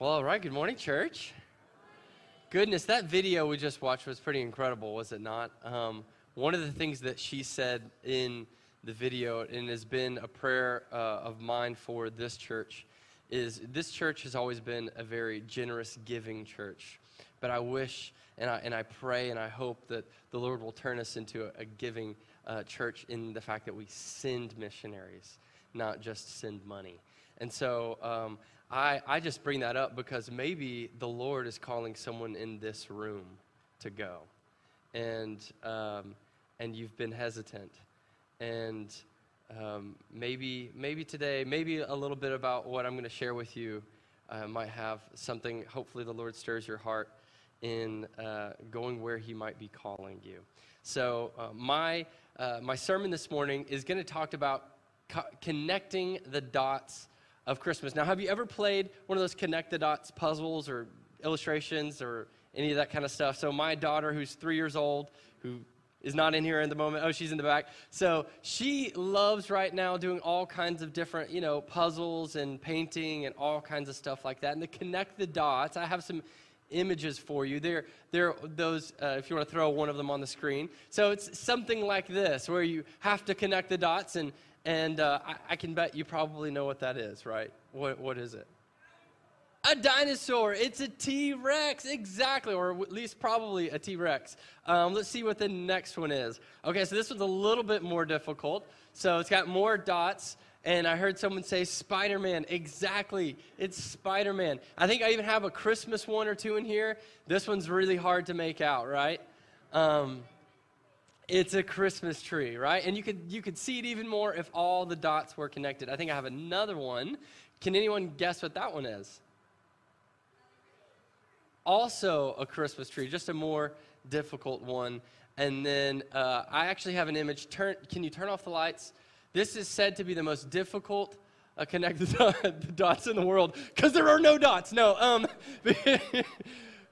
Well, all right. Good morning, church. Goodness, that video we just watched was pretty incredible, was it not? Um, one of the things that she said in the video, and has been a prayer uh, of mine for this church, is this church has always been a very generous, giving church. But I wish and I, and I pray and I hope that the Lord will turn us into a, a giving uh, church in the fact that we send missionaries, not just send money. And so um, I, I just bring that up because maybe the Lord is calling someone in this room to go. And, um, and you've been hesitant. And um, maybe, maybe today, maybe a little bit about what I'm going to share with you uh, might have something, hopefully, the Lord stirs your heart in uh, going where He might be calling you. So, uh, my, uh, my sermon this morning is going to talk about co- connecting the dots of Christmas. Now, have you ever played one of those connect the dots puzzles or illustrations or any of that kind of stuff? So, my daughter, who's three years old, who is not in here in the moment. Oh, she's in the back. So she loves right now doing all kinds of different, you know, puzzles and painting and all kinds of stuff like that. And to connect the dots, I have some images for you. They're, they're those, uh, if you want to throw one of them on the screen. So it's something like this, where you have to connect the dots, and, and uh, I, I, can bet you probably know what that is, right? What, what is it? A dinosaur. It's a T Rex, exactly, or at least probably a T Rex. Um, let's see what the next one is. Okay, so this one's a little bit more difficult. So it's got more dots. And I heard someone say Spider Man. Exactly. It's Spider Man. I think I even have a Christmas one or two in here. This one's really hard to make out, right? Um, it's a Christmas tree, right? And you could, you could see it even more if all the dots were connected. I think I have another one. Can anyone guess what that one is? Also a Christmas tree, just a more difficult one. And then uh, I actually have an image. Turn, can you turn off the lights? This is said to be the most difficult uh, connect the, dots in the world because there are no dots. No. Um,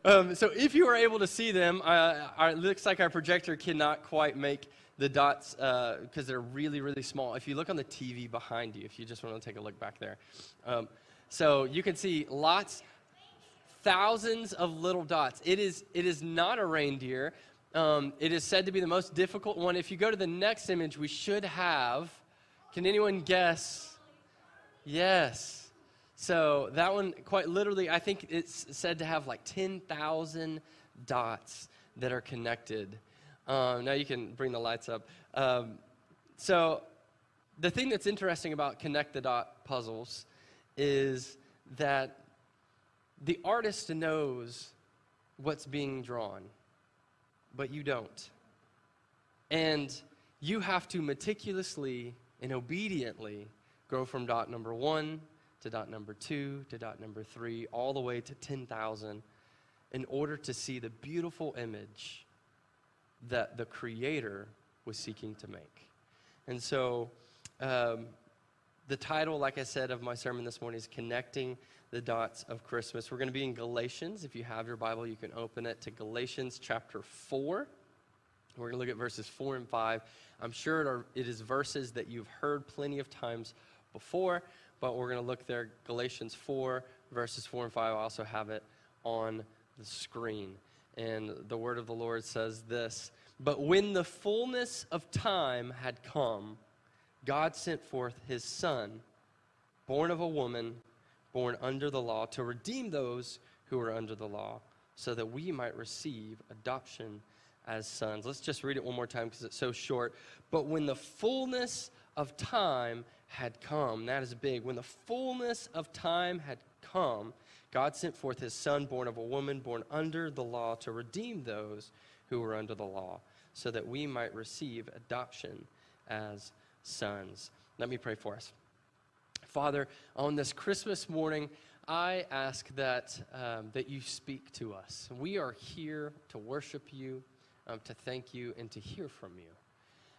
um, so if you are able to see them, uh, our, it looks like our projector cannot quite make the dots because uh, they're really, really small. If you look on the TV behind you, if you just want to take a look back there. Um, so you can see lots, thousands of little dots. It is, it is not a reindeer. Um, it is said to be the most difficult one. If you go to the next image, we should have can anyone guess? Yes. So that one, quite literally, I think it's said to have like 10,000 dots that are connected. Um, now you can bring the lights up. Um, so the thing that's interesting about connect the dot puzzles is that the artist knows what's being drawn, but you don't. And you have to meticulously and obediently go from dot number one to dot number two to dot number three, all the way to 10,000 in order to see the beautiful image that the Creator was seeking to make. And so, um, the title, like I said, of my sermon this morning is Connecting the Dots of Christmas. We're going to be in Galatians. If you have your Bible, you can open it to Galatians chapter 4. We're going to look at verses 4 and 5. I'm sure it is verses that you've heard plenty of times before, but we're going to look there. Galatians 4, verses 4 and 5. I also have it on the screen. And the word of the Lord says this But when the fullness of time had come, God sent forth his Son, born of a woman, born under the law, to redeem those who were under the law, so that we might receive adoption as sons. Let's just read it one more time because it's so short. But when the fullness of time had come, that is big. When the fullness of time had come, God sent forth his son, born of a woman, born under the law, to redeem those who were under the law, so that we might receive adoption as sons. Let me pray for us. Father, on this Christmas morning, I ask that, um, that you speak to us. We are here to worship you um, to thank you and to hear from you.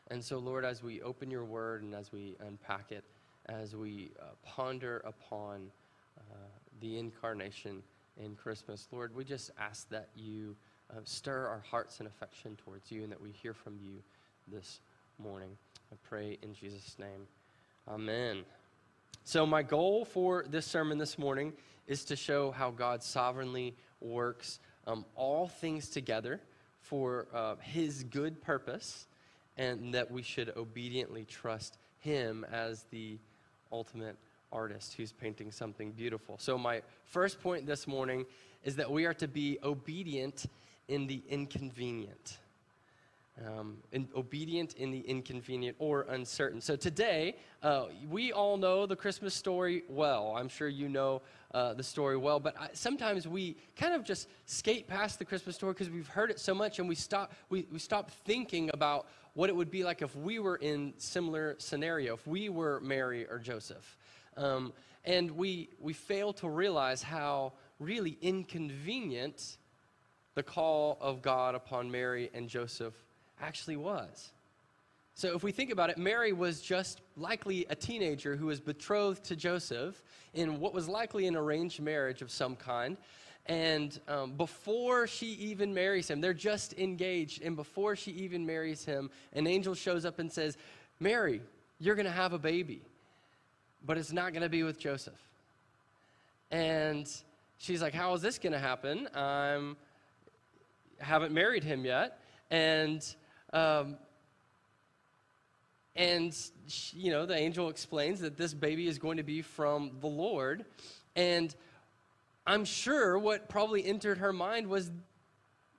And so, Lord, as we open your word and as we unpack it, as we uh, ponder upon uh, the incarnation in Christmas, Lord, we just ask that you uh, stir our hearts and affection towards you and that we hear from you this morning. I pray in Jesus' name. Amen. So, my goal for this sermon this morning is to show how God sovereignly works um, all things together for uh, His good purpose, and that we should obediently trust Him as the ultimate artist who's painting something beautiful. So, my first point this morning is that we are to be obedient in the inconvenient. Um, in, obedient in the inconvenient or uncertain. So today, uh, we all know the Christmas story well. I'm sure you know uh, the story well, but I, sometimes we kind of just skate past the Christmas story because we've heard it so much and we stop, we, we stop thinking about what it would be like if we were in similar scenario, if we were Mary or Joseph. Um, and we, we fail to realize how really inconvenient the call of God upon Mary and Joseph actually was. So, if we think about it, Mary was just likely a teenager who was betrothed to Joseph in what was likely an arranged marriage of some kind. And um, before she even marries him, they're just engaged. And before she even marries him, an angel shows up and says, Mary, you're going to have a baby, but it's not going to be with Joseph. And she's like, How is this going to happen? I haven't married him yet. And um, and, she, you know, the angel explains that this baby is going to be from the Lord. And I'm sure what probably entered her mind was,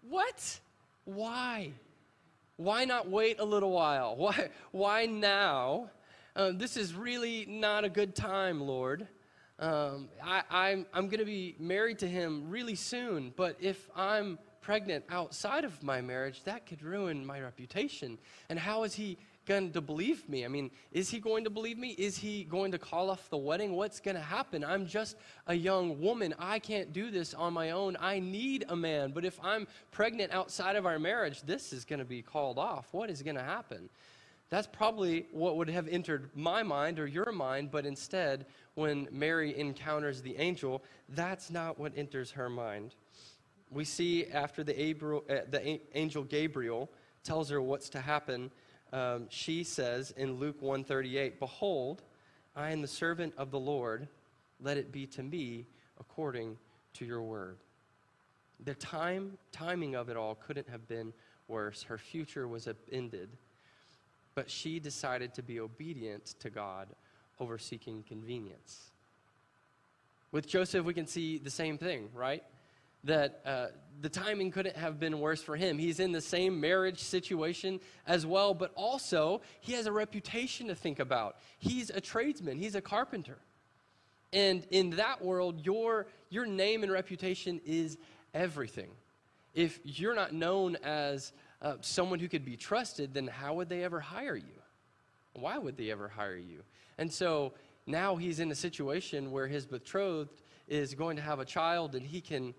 what? Why? Why not wait a little while? Why, why now? Uh, this is really not a good time, Lord. Um, I, I'm, I'm going to be married to him really soon, but if I'm pregnant outside of my marriage, that could ruin my reputation. And how is he going to believe me? I mean, is he going to believe me? Is he going to call off the wedding? What's going to happen? I'm just a young woman. I can't do this on my own. I need a man. But if I'm pregnant outside of our marriage, this is going to be called off. What is going to happen? That's probably what would have entered my mind or your mind, but instead, when Mary encounters the angel, that's not what enters her mind we see after the, uh, the angel Gabriel tells her what's to happen, um, she says in Luke 138, Behold, I am the servant of the Lord. Let it be to me according to your word. The time, timing of it all couldn't have been worse. Her future was ended, but she decided to be obedient to God over seeking convenience. With Joseph, we can see the same thing, right? That uh, the timing couldn't have been worse for him. He's in the same marriage situation as well, but also he has a reputation to think about. He's a tradesman, he's a carpenter. And in that world, your, your name and reputation is everything. If you're not known as uh, someone who could be trusted, then how would they ever hire you? Why would they ever hire you? And so now he's in a situation where his betrothed is going to have a child and he can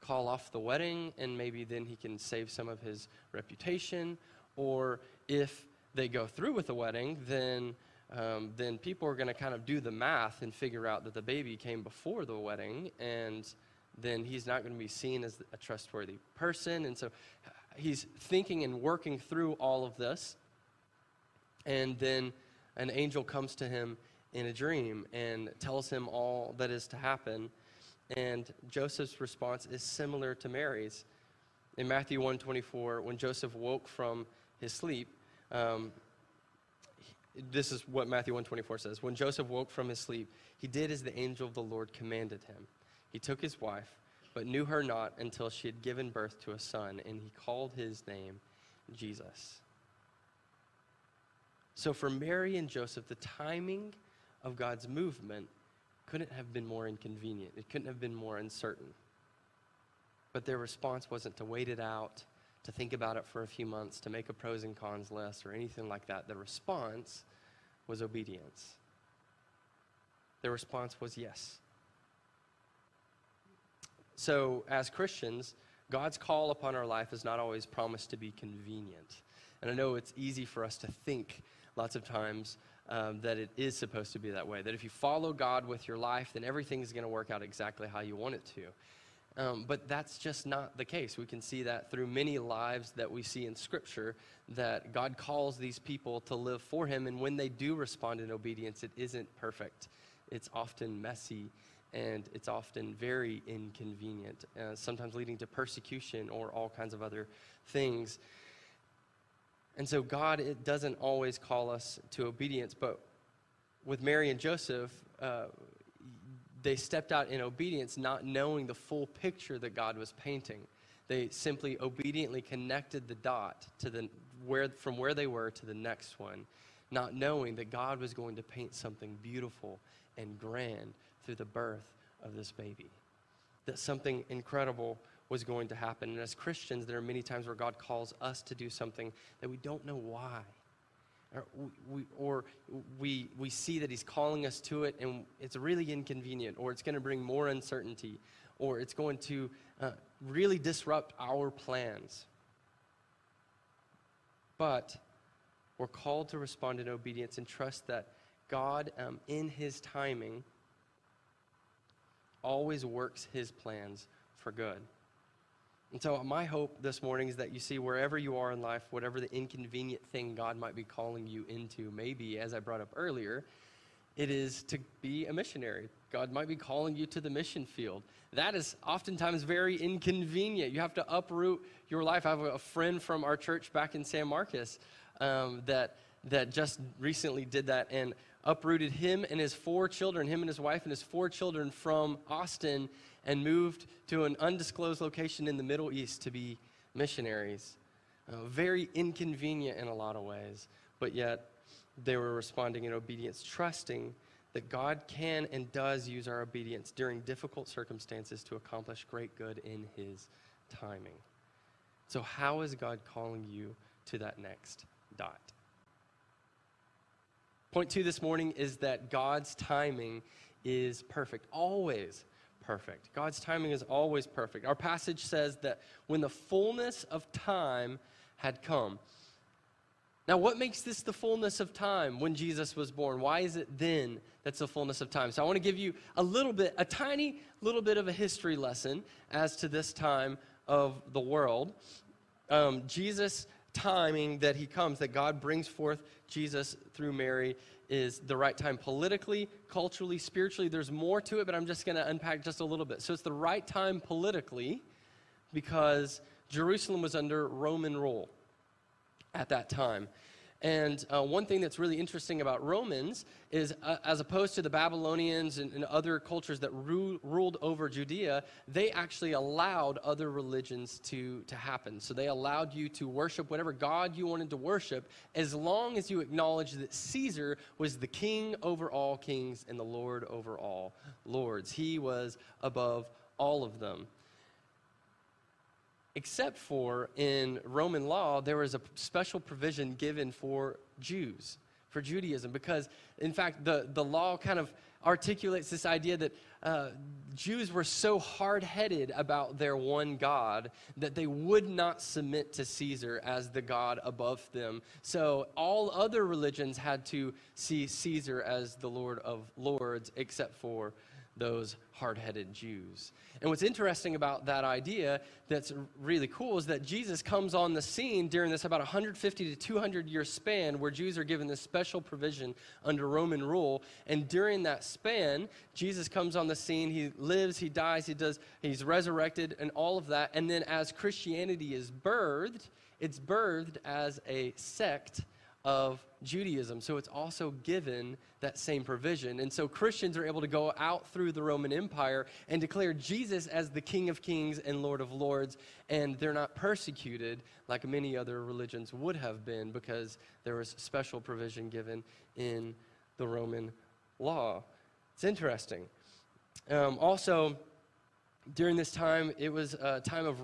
call off the wedding and maybe then he can save some of his reputation. Or if they go through with the wedding, then, um, then people are going to kind of do the math and figure out that the baby came before the wedding and then he's not going to be seen as a trustworthy person. And so he's thinking and working through all of this. And then an angel comes to him in a dream and tells him all that is to happen. And Joseph's response is similar to Mary's. In Matthew 1:24, when Joseph woke from his sleep, um, this is what Matthew 1:24 says. When Joseph woke from his sleep, he did as the angel of the Lord commanded him. He took his wife, but knew her not until she had given birth to a son, and he called his name Jesus. So for Mary and Joseph, the timing of God's movement couldn't have been more inconvenient. It couldn't have been more uncertain. But their response wasn't to wait it out, to think about it for a few months, to make a pros and cons list or anything like that. The response was obedience. Their response was yes. So, as Christians, God's call upon our life is not always promised to be convenient. And I know it's easy for us to think lots of times um, that it is supposed to be that way. That if you follow God with your life, then everything is going to work out exactly how you want it to. Um, but that's just not the case. We can see that through many lives that we see in Scripture that God calls these people to live for Him, and when they do respond in obedience, it isn't perfect. it's often messy and it's often very inconvenient, uh, sometimes leading to persecution or all kinds of other things. And so, God it doesn't always call us to obedience, but with Mary and Joseph, uh, they stepped out in obedience, not knowing the full picture that God was painting. They simply obediently connected the dot to the, where, from where they were to the next one, not knowing that God was going to paint something beautiful and grand through the birth of this baby. That something incredible was going to happen. And as Christians, there are many times where God calls us to do something that we don't know why or we, or we, we see that he's calling us to it and it's really inconvenient, or it's going to bring more uncertainty, or it's going to uh, really disrupt our plans. But we're called to respond in obedience and trust that God, um, in his timing, always works his plans for good. And so, my hope this morning is that you see wherever you are in life, whatever the inconvenient thing God might be calling you into, maybe, as I brought up earlier, it is to be a missionary. God might be calling you to the mission field. That is oftentimes very inconvenient. You have to uproot your life. I have a friend from our church back in San Marcos um, that, that just recently did that and uprooted him and his four children, him and his wife and his four children from Austin and moved to an undisclosed location in the Middle East to be missionaries. Uh, very inconvenient in a lot of ways, but yet they were responding in obedience, trusting that God can and does use our obedience during difficult circumstances to accomplish great good in His timing. So, how is God calling you to that next dot? Point two this morning is that God's timing is perfect, always perfect. God's timing is always perfect. Our passage says that when the fullness of time had come. Now, what makes this the fullness of time when Jesus was born? Why is it then that's the fullness of time? So, I want to give you a little bit, a tiny little bit of a history lesson as to this time of the world. Um, Jesus' timing that he comes, that God brings forth Jesus through Mary, is the right time politically, culturally, spiritually. There's more to it, but I'm just going to unpack just a little bit. So it's the right time politically because Jerusalem was under Roman rule at that time. And uh, one thing that's really interesting about Romans is, uh, as opposed to the Babylonians and, and other cultures that ru- ruled over Judea, they actually allowed other religions to, to happen. So they allowed you to worship whatever God you wanted to worship, as long as you acknowledged that Caesar was the king over all kings and the Lord over all lords. He was above all of them except for in Roman law, there was a special provision given for Jews, for Judaism, because in fact, the, the law kind of articulates this idea that uh, Jews were so hard headed about their one God that they would not submit to Caesar as the God above them. So all other religions had to see Caesar as the Lord of Lords, except for those hard headed Jews. And what's interesting about that idea that's really cool is that Jesus comes on the scene during this about 150 to 200 year span where Jews are given this special provision under Roman rule. And during that span, Jesus comes on the scene. He lives, he dies, he does, he's resurrected, and all of that. And then as Christianity is birthed, it's birthed as a sect of Judaism. So it's also given that same provision. And so Christians are able to go out through the Roman Empire and declare Jesus as the King of Kings and Lord of Lords. And they're not persecuted like many other religions would have been because there was special provision given in the Roman law. It's interesting. Um, also, during this time, it was a time of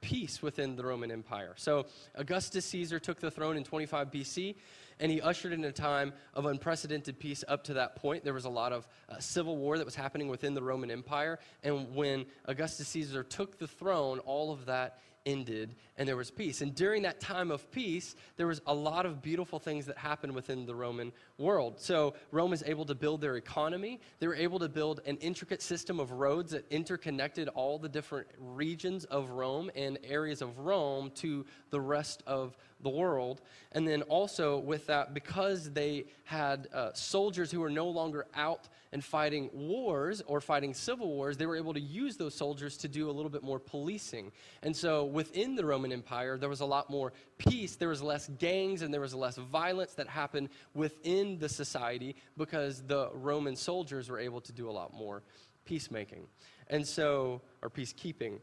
peace within the Roman Empire. So Augustus Caesar took the throne in 25 BC, and he ushered in a time of unprecedented peace up to that point. There was a lot of uh, civil war that was happening within the Roman Empire, and when Augustus Caesar took the throne, all of that ended and there was peace. And during that time of peace, there was a lot of beautiful things that happened within the Roman world. So Rome was able to build their economy. They were able to build an intricate system of roads that interconnected all the different regions of Rome and areas of Rome to the rest of the world. And then also with that, because they had uh, soldiers who were no longer out and fighting wars or fighting civil wars, they were able to use those soldiers to do a little bit more policing. And so within the Roman Empire, there was a lot more peace, there was less gangs, and there was less violence that happened within the society because the Roman soldiers were able to do a lot more peacemaking. And so, or peacekeeping.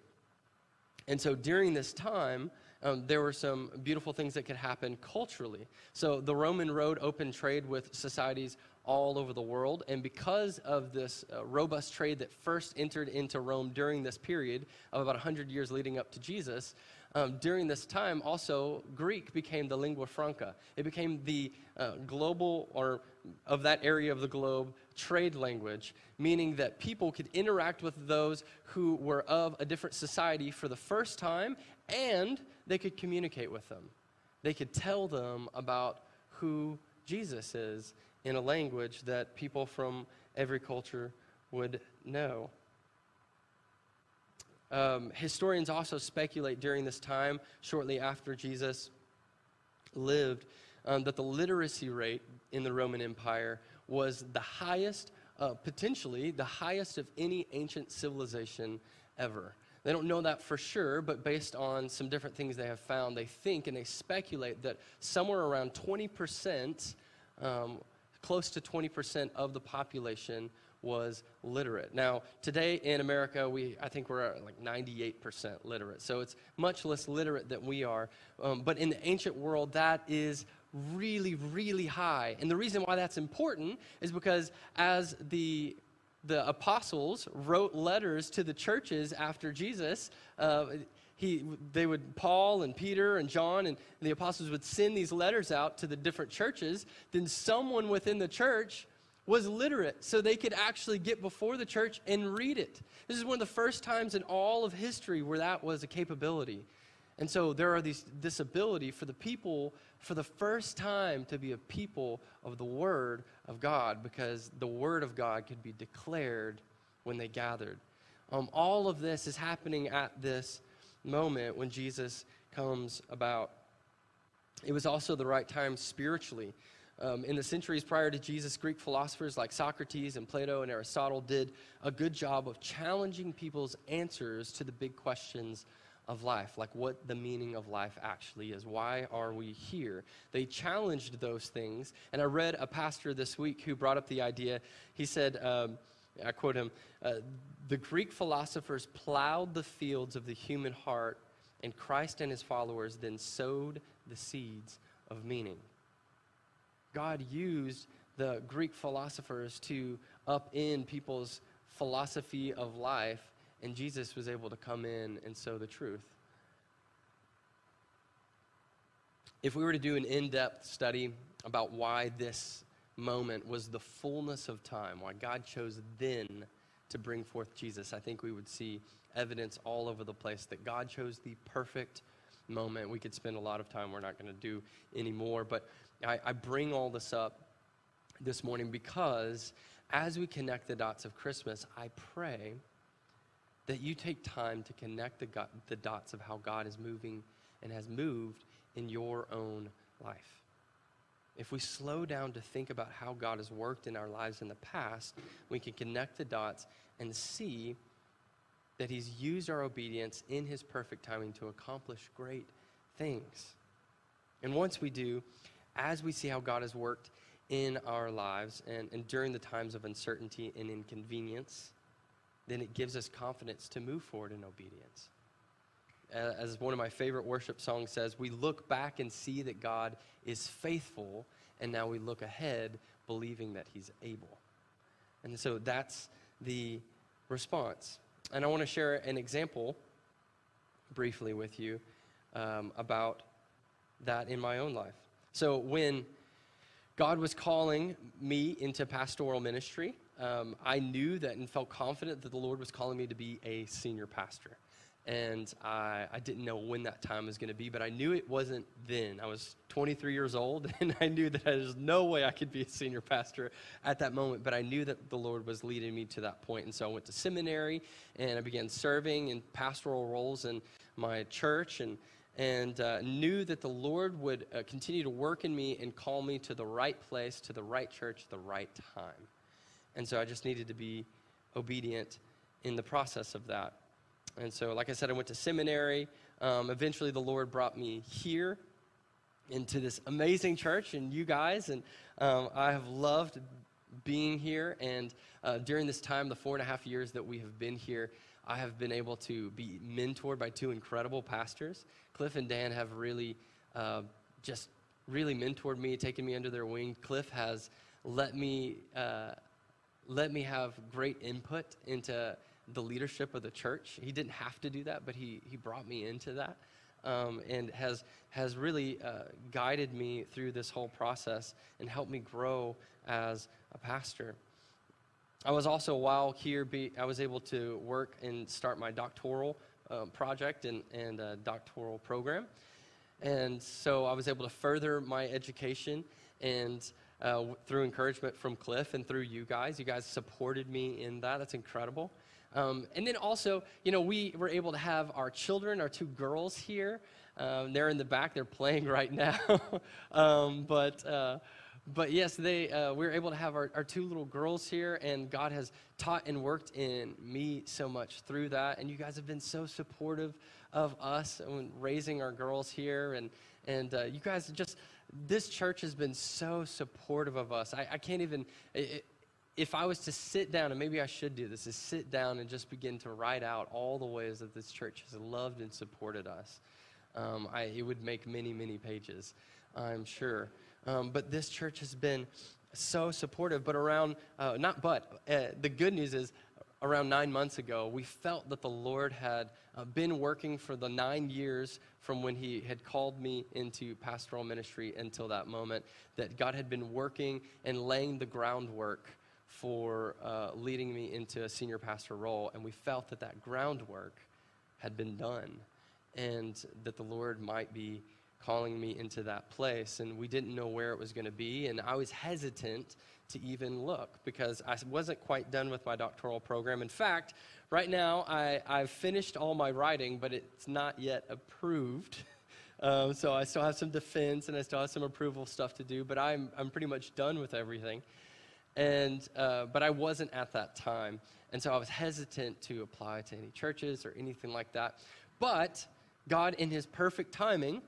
And so during this time, um, there were some beautiful things that could happen culturally. So the Roman road opened trade with societies all over the world. And because of this uh, robust trade that first entered into Rome during this period of about 100 years leading up to Jesus, um, during this time, also Greek became the lingua franca. It became the uh, global, or of that area of the globe, trade language, meaning that people could interact with those who were of a different society for the first time, and they could communicate with them. They could tell them about who Jesus is in a language that people from every culture would know. Um, historians also speculate during this time, shortly after Jesus lived, um, that the literacy rate in the Roman Empire was the highest, uh, potentially the highest of any ancient civilization ever. They don't know that for sure, but based on some different things they have found, they think and they speculate that somewhere around 20%, um, close to 20% of the population was literate. Now, today in America, we I think we're at like 98% literate. So it's much less literate than we are. Um, but in the ancient world, that is really, really high. And the reason why that's important is because as the the apostles wrote letters to the churches after Jesus, uh, he, they would, Paul and Peter and John and the apostles would send these letters out to the different churches. Then someone within the church was literate so they could actually get before the church and read it. This is one of the first times in all of history where that was a capability. And so there are these this ability for the people for the first time to be a people of the word of God because the word of God could be declared when they gathered. Um, all of this is happening at this moment when Jesus comes about. It was also the right time spiritually. Um, in the centuries prior to Jesus, Greek philosophers like Socrates and Plato and Aristotle did a good job of challenging people's answers to the big questions of life, like what the meaning of life actually is. Why are we here? They challenged those things. And I read a pastor this week who brought up the idea. He said, um, I quote him, uh, the Greek philosophers plowed the fields of the human heart, and Christ and his followers then sowed the seeds of meaning. God used the Greek philosophers to upend people's philosophy of life, and Jesus was able to come in and sow the truth. If we were to do an in depth study about why this moment was the fullness of time, why God chose then to bring forth Jesus, I think we would see evidence all over the place that God chose the perfect moment. We could spend a lot of time, we're not going to do anymore, but I, I bring all this up this morning because as we connect the dots of Christmas, I pray that you take time to connect the, go- the dots of how God is moving and has moved in your own life. If we slow down to think about how God has worked in our lives in the past, we can connect the dots and see that He's used our obedience in His perfect timing to accomplish great things. And once we do, as we see how God has worked in our lives and, and during the times of uncertainty and inconvenience, then it gives us confidence to move forward in obedience. As one of my favorite worship songs says, we look back and see that God is faithful, and now we look ahead believing that He's able. And so that's the response. And I want to share an example briefly with you um, about that in my own life. So when God was calling me into pastoral ministry, um, I knew that and felt confident that the Lord was calling me to be a senior pastor. and I, I didn't know when that time was going to be, but I knew it wasn't then. I was 23 years old, and I knew that there's no way I could be a senior pastor at that moment, but I knew that the Lord was leading me to that point. And so I went to seminary, and I began serving in pastoral roles in my church, and, and uh, knew that the Lord would uh, continue to work in me and call me to the right place, to the right church, the right time. And so I just needed to be obedient in the process of that. And so, like I said, I went to seminary. Um, eventually, the Lord brought me here into this amazing church and you guys. And um, I have loved being here. And uh, during this time, the four and a half years that we have been here, I have been able to be mentored by two incredible pastors. Cliff and Dan have really uh, just really mentored me, taken me under their wing. Cliff has let me uh, let me have great input into the leadership of the church. He didn't have to do that, but he, he brought me into that um, and has, has really uh, guided me through this whole process and helped me grow as a pastor. I was also, while here, be, I was able to work and start my doctoral uh, project and, and doctoral program. And so I was able to further my education and uh, through encouragement from Cliff and through you guys. You guys supported me in that. That's incredible. Um, and then also, you know, we were able to have our children, our two girls here. Um, they're in the back, they're playing right now. um, but, uh, but yes, they, uh, we were able to have our, our two little girls here, and God has taught and worked in me so much through that. And you guys have been so supportive of us and raising our girls here. And, and uh, you guys just, this church has been so supportive of us. I, I can't even, if I was to sit down, and maybe I should do this, is sit down and just begin to write out all the ways that this church has loved and supported us, um, I, it would make many, many pages, I'm sure. Um, but this church has been so supportive. But around, uh, not but, uh, the good news is around nine months ago, we felt that the Lord had uh, been working for the nine years from when He had called me into pastoral ministry until that moment, that God had been working and laying the groundwork for uh, leading me into a senior pastor role. And we felt that that groundwork had been done and that the Lord might be calling me into that place. And we didn't know where it was going to be. And I was hesitant to even look because I wasn't quite done with my doctoral program. In fact, right now I, I've finished all my writing, but it's not yet approved. Um, so I still have some defense and I still have some approval stuff to do, but I'm, I'm pretty much done with everything. And, uh, but I wasn't at that time. And so I was hesitant to apply to any churches or anything like that. But God, in His perfect timing,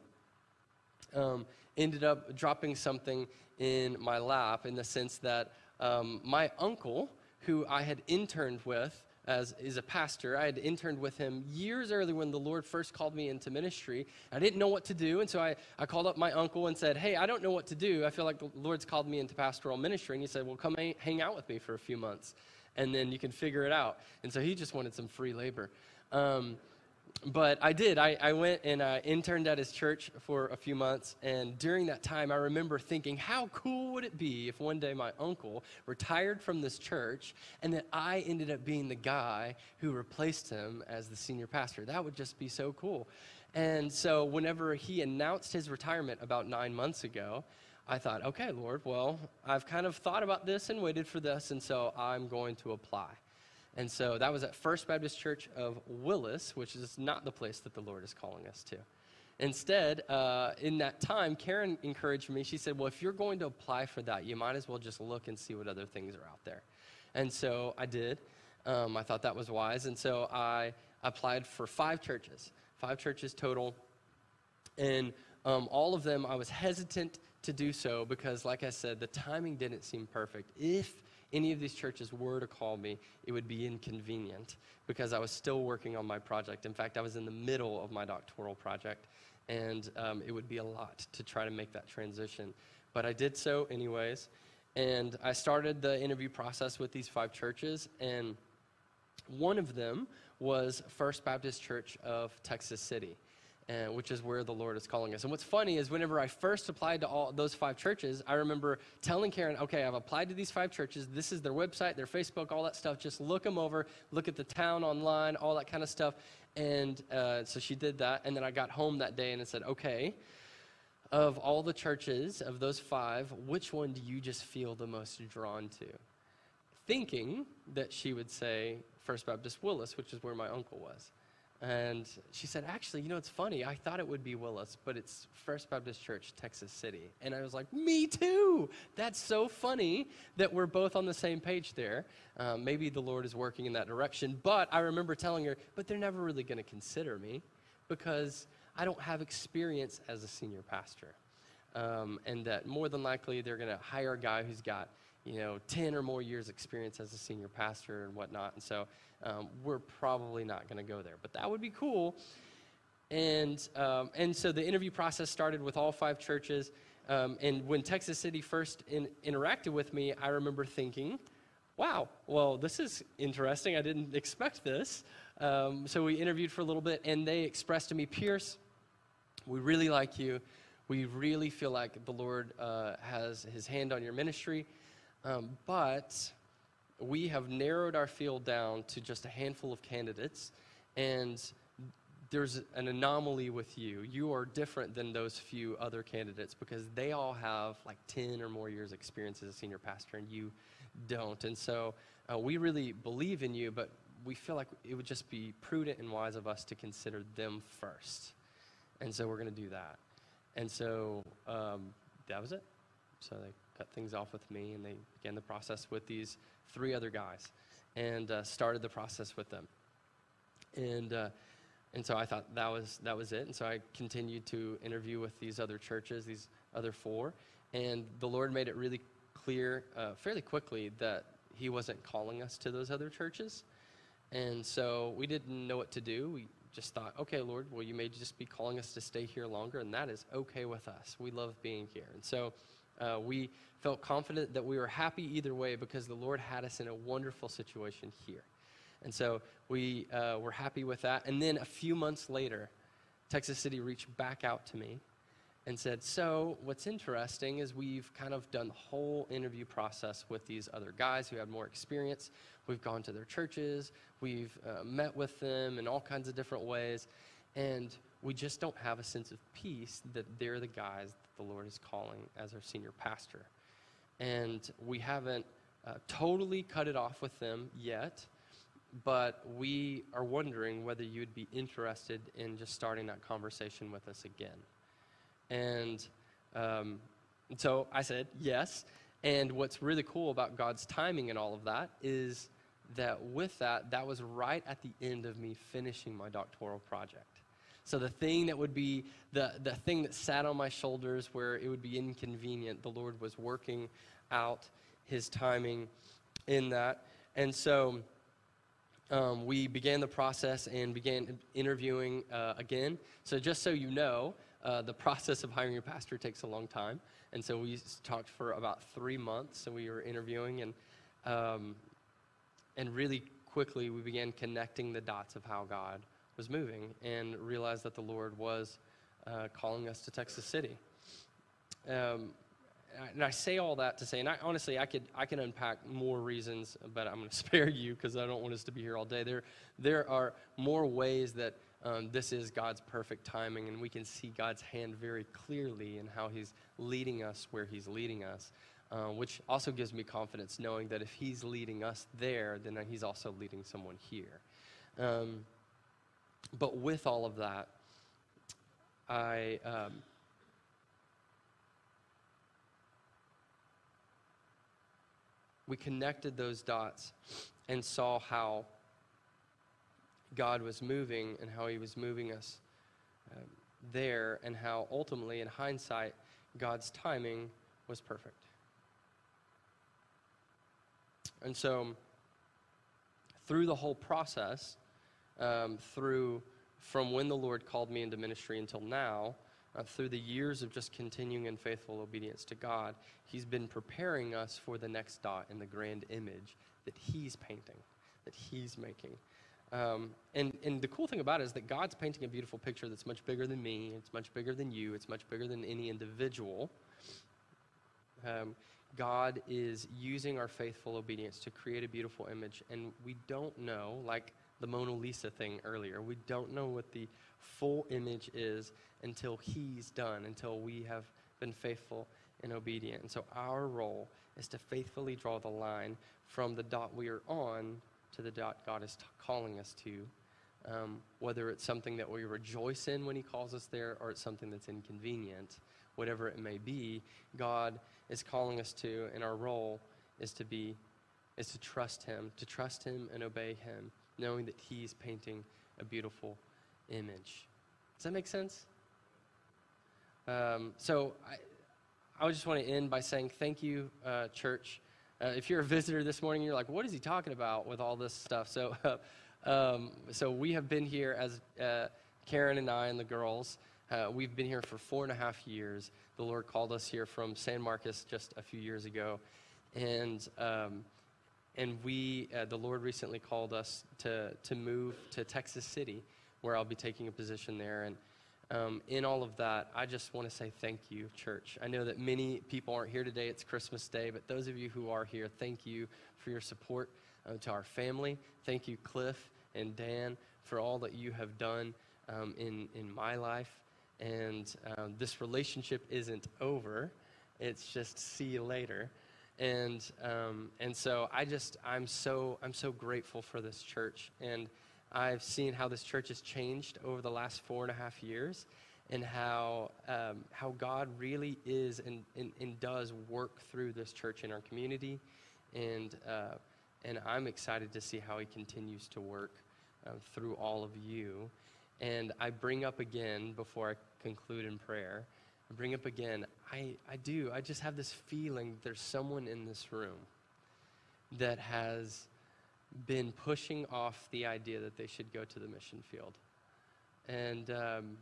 um, ended up dropping something in my lap in the sense that um, my uncle, who I had interned with, as is a pastor. I had interned with him years earlier when the Lord first called me into ministry. I didn't know what to do, and so I, I called up my uncle and said, Hey, I don't know what to do. I feel like the Lord's called me into pastoral ministry. And he said, Well, come hang out with me for a few months, and then you can figure it out. And so he just wanted some free labor. Um, but I did. I, I went and uh, interned at his church for a few months. And during that time, I remember thinking, how cool would it be if one day my uncle retired from this church and that I ended up being the guy who replaced him as the senior pastor? That would just be so cool. And so, whenever he announced his retirement about nine months ago, I thought, okay, Lord, well, I've kind of thought about this and waited for this, and so I'm going to apply. And so that was at First Baptist Church of Willis, which is not the place that the Lord is calling us to. Instead, uh, in that time, Karen encouraged me. She said, Well, if you're going to apply for that, you might as well just look and see what other things are out there. And so I did. Um, I thought that was wise. And so I applied for five churches, five churches total. And um, all of them, I was hesitant to do so because, like I said, the timing didn't seem perfect. If any of these churches were to call me, it would be inconvenient because I was still working on my project. In fact, I was in the middle of my doctoral project, and um, it would be a lot to try to make that transition. But I did so anyways, and I started the interview process with these five churches, and one of them was First Baptist Church of Texas City. Uh, which is where the Lord is calling us. And what's funny is whenever I first applied to all those five churches, I remember telling Karen, okay, I've applied to these five churches. This is their website, their Facebook, all that stuff. Just look them over, look at the town online, all that kind of stuff. And uh, so she did that. And then I got home that day and I said, okay, of all the churches, of those five, which one do you just feel the most drawn to? Thinking that she would say First Baptist Willis, which is where my uncle was. And she said, Actually, you know, it's funny. I thought it would be Willis, but it's First Baptist Church, Texas City. And I was like, Me too. That's so funny that we're both on the same page there. Um, maybe the Lord is working in that direction. But I remember telling her, But they're never really going to consider me because I don't have experience as a senior pastor. Um, and that more than likely they're going to hire a guy who's got you know 10 or more years experience as a senior pastor and whatnot and so um, we're probably not going to go there. But that would be cool. And, um, and so the interview process started with all five churches. Um, and when Texas City first in, interacted with me, I remember thinking, wow, well, this is interesting. I didn't expect this. Um, so we interviewed for a little bit, and they expressed to me, Pierce, we really like you. We really feel like the Lord uh, has his hand on your ministry. Um, but we have narrowed our field down to just a handful of candidates, and there's an anomaly with you. You are different than those few other candidates because they all have like 10 or more years experience as a senior pastor, and you don't. And so uh, we really believe in you, but we feel like it would just be prudent and wise of us to consider them first. And so we're going to do that. And so um, that was it. So they cut things off with me, and they began the process with these three other guys and uh, started the process with them. And, uh, and so I thought that was, that was it. And so I continued to interview with these other churches, these other four. And the Lord made it really clear uh, fairly quickly that He wasn't calling us to those other churches. And so we didn't know what to do. We just thought, okay, Lord, well, you may just be calling us to stay here longer, and that is okay with us. We love being here. And so uh, we felt confident that we were happy either way because the Lord had us in a wonderful situation here. And so we uh, were happy with that. And then a few months later, Texas City reached back out to me and said, So, what's interesting is we've kind of done the whole interview process with these other guys who had more experience. We've gone to their churches, we've uh, met with them in all kinds of different ways, and we just don't have a sense of peace that they're the guys that the Lord is calling as our senior pastor and we haven't uh, totally cut it off with them yet, but we are wondering whether you'd be interested in just starting that conversation with us again. And um, so I said yes. And what's really cool about God's timing and all of that is that with that, that was right at the end of me finishing my doctoral project. So the thing that would be the, the thing that sat on my shoulders where it would be inconvenient, the Lord was working out his timing in that. And so um, we began the process and began interviewing uh, again. So just so you know, uh, the process of hiring a pastor takes a long time. And so we talked for about three months and we were interviewing and, um, and really quickly we began connecting the dots of how God was moving and realized that the Lord was uh, calling us to Texas City. Um, and I say all that to say, and I, honestly, I could I can unpack more reasons, but I'm going to spare you because I don't want us to be here all day. There there are more ways that um, this is God's perfect timing, and we can see God's hand very clearly in how He's leading us where He's leading us, uh, which also gives me confidence knowing that if He's leading us there, then He's also leading someone here. Um, but with all of that, I. Um, we connected those dots and saw how God was moving and how He was moving us um, there, and how ultimately, in hindsight, God's timing was perfect. And so, through the whole process, um, through from when the Lord called me into ministry until now, uh, through the years of just continuing in faithful obedience to God, He's been preparing us for the next dot in the grand image that He's painting, that He's making. Um, and, and the cool thing about it is that God's painting a beautiful picture that's much bigger than me, it's much bigger than you, it's much bigger than any individual. Um, God is using our faithful obedience to create a beautiful image, and we don't know, like the Mona Lisa thing earlier, we don't know what the full image is until He's done, until we have been faithful and obedient. And so our role is to faithfully draw the line from the dot we are on to the dot God is t- calling us to. Um, whether it's something that we rejoice in when He calls us there or it's something that's inconvenient, whatever it may be, God is calling us to, and our role is to be, is to trust Him, to trust Him and obey Him, knowing that He's painting a beautiful image. Does that make sense? Um, so I, I just want to end by saying thank you, uh, church. Uh, if you're a visitor this morning, you're like, what is he talking about with all this stuff? So, uh, um, so we have been here as uh, Karen and I and the girls. Uh, we've been here for four and a half years. The Lord called us here from San Marcos just a few years ago, and um, and we, uh, the Lord recently called us to to move to Texas City, where I'll be taking a position there. And um, in all of that, I just want to say thank you, church. I know that many people aren't here today. It's Christmas Day, but those of you who are here, thank you for your support uh, to our family. Thank you, Cliff and Dan, for all that you have done um, in, in my life. And um, this relationship isn't over, it's just see you later. And, um, and so I just, I'm so, I'm so grateful for this church. And I've seen how this church has changed over the last four and a half years and how, um, how God really is and, and, and, does work through this church in our community. And, uh, and I'm excited to see how He continues to work uh, through all of you. And I bring up again, before I conclude in prayer, I bring up again, I, I do, I just have this feeling there's someone in this room that has been pushing off the idea that they should go to the mission field. And um,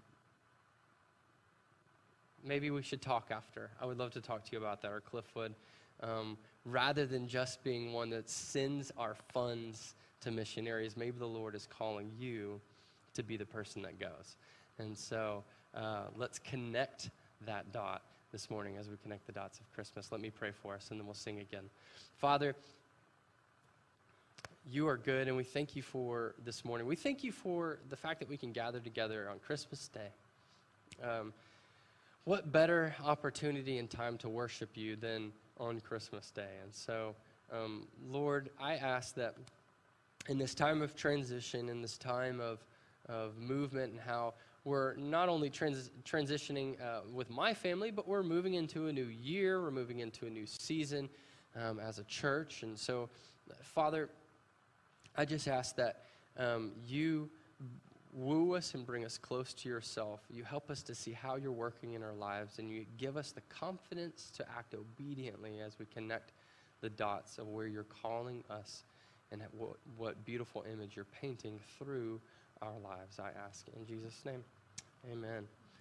maybe we should talk after. I would love to talk to you about that, or Cliff would. Um, rather than just being one that sends our funds to missionaries, maybe the Lord is calling you to be the person that goes. And so uh, let's connect that dot this morning as we connect the dots of Christmas. Let me pray for us, and then we'll sing again. Father, you are good, and we thank you for this morning. We thank you for the fact that we can gather together on Christmas Day. Um, what better opportunity and time to worship you than on Christmas Day? And so, um, Lord, I ask that in this time of transition, in this time of, of movement, and how we're not only trans- transitioning uh, with my family, but we're moving into a new year, we're moving into a new season um, as a church. And so, Father, I just ask that um, you woo us and bring us close to yourself. You help us to see how you're working in our lives, and you give us the confidence to act obediently as we connect the dots of where you're calling us and what, what beautiful image you're painting through our lives, I ask. In Jesus' name, amen.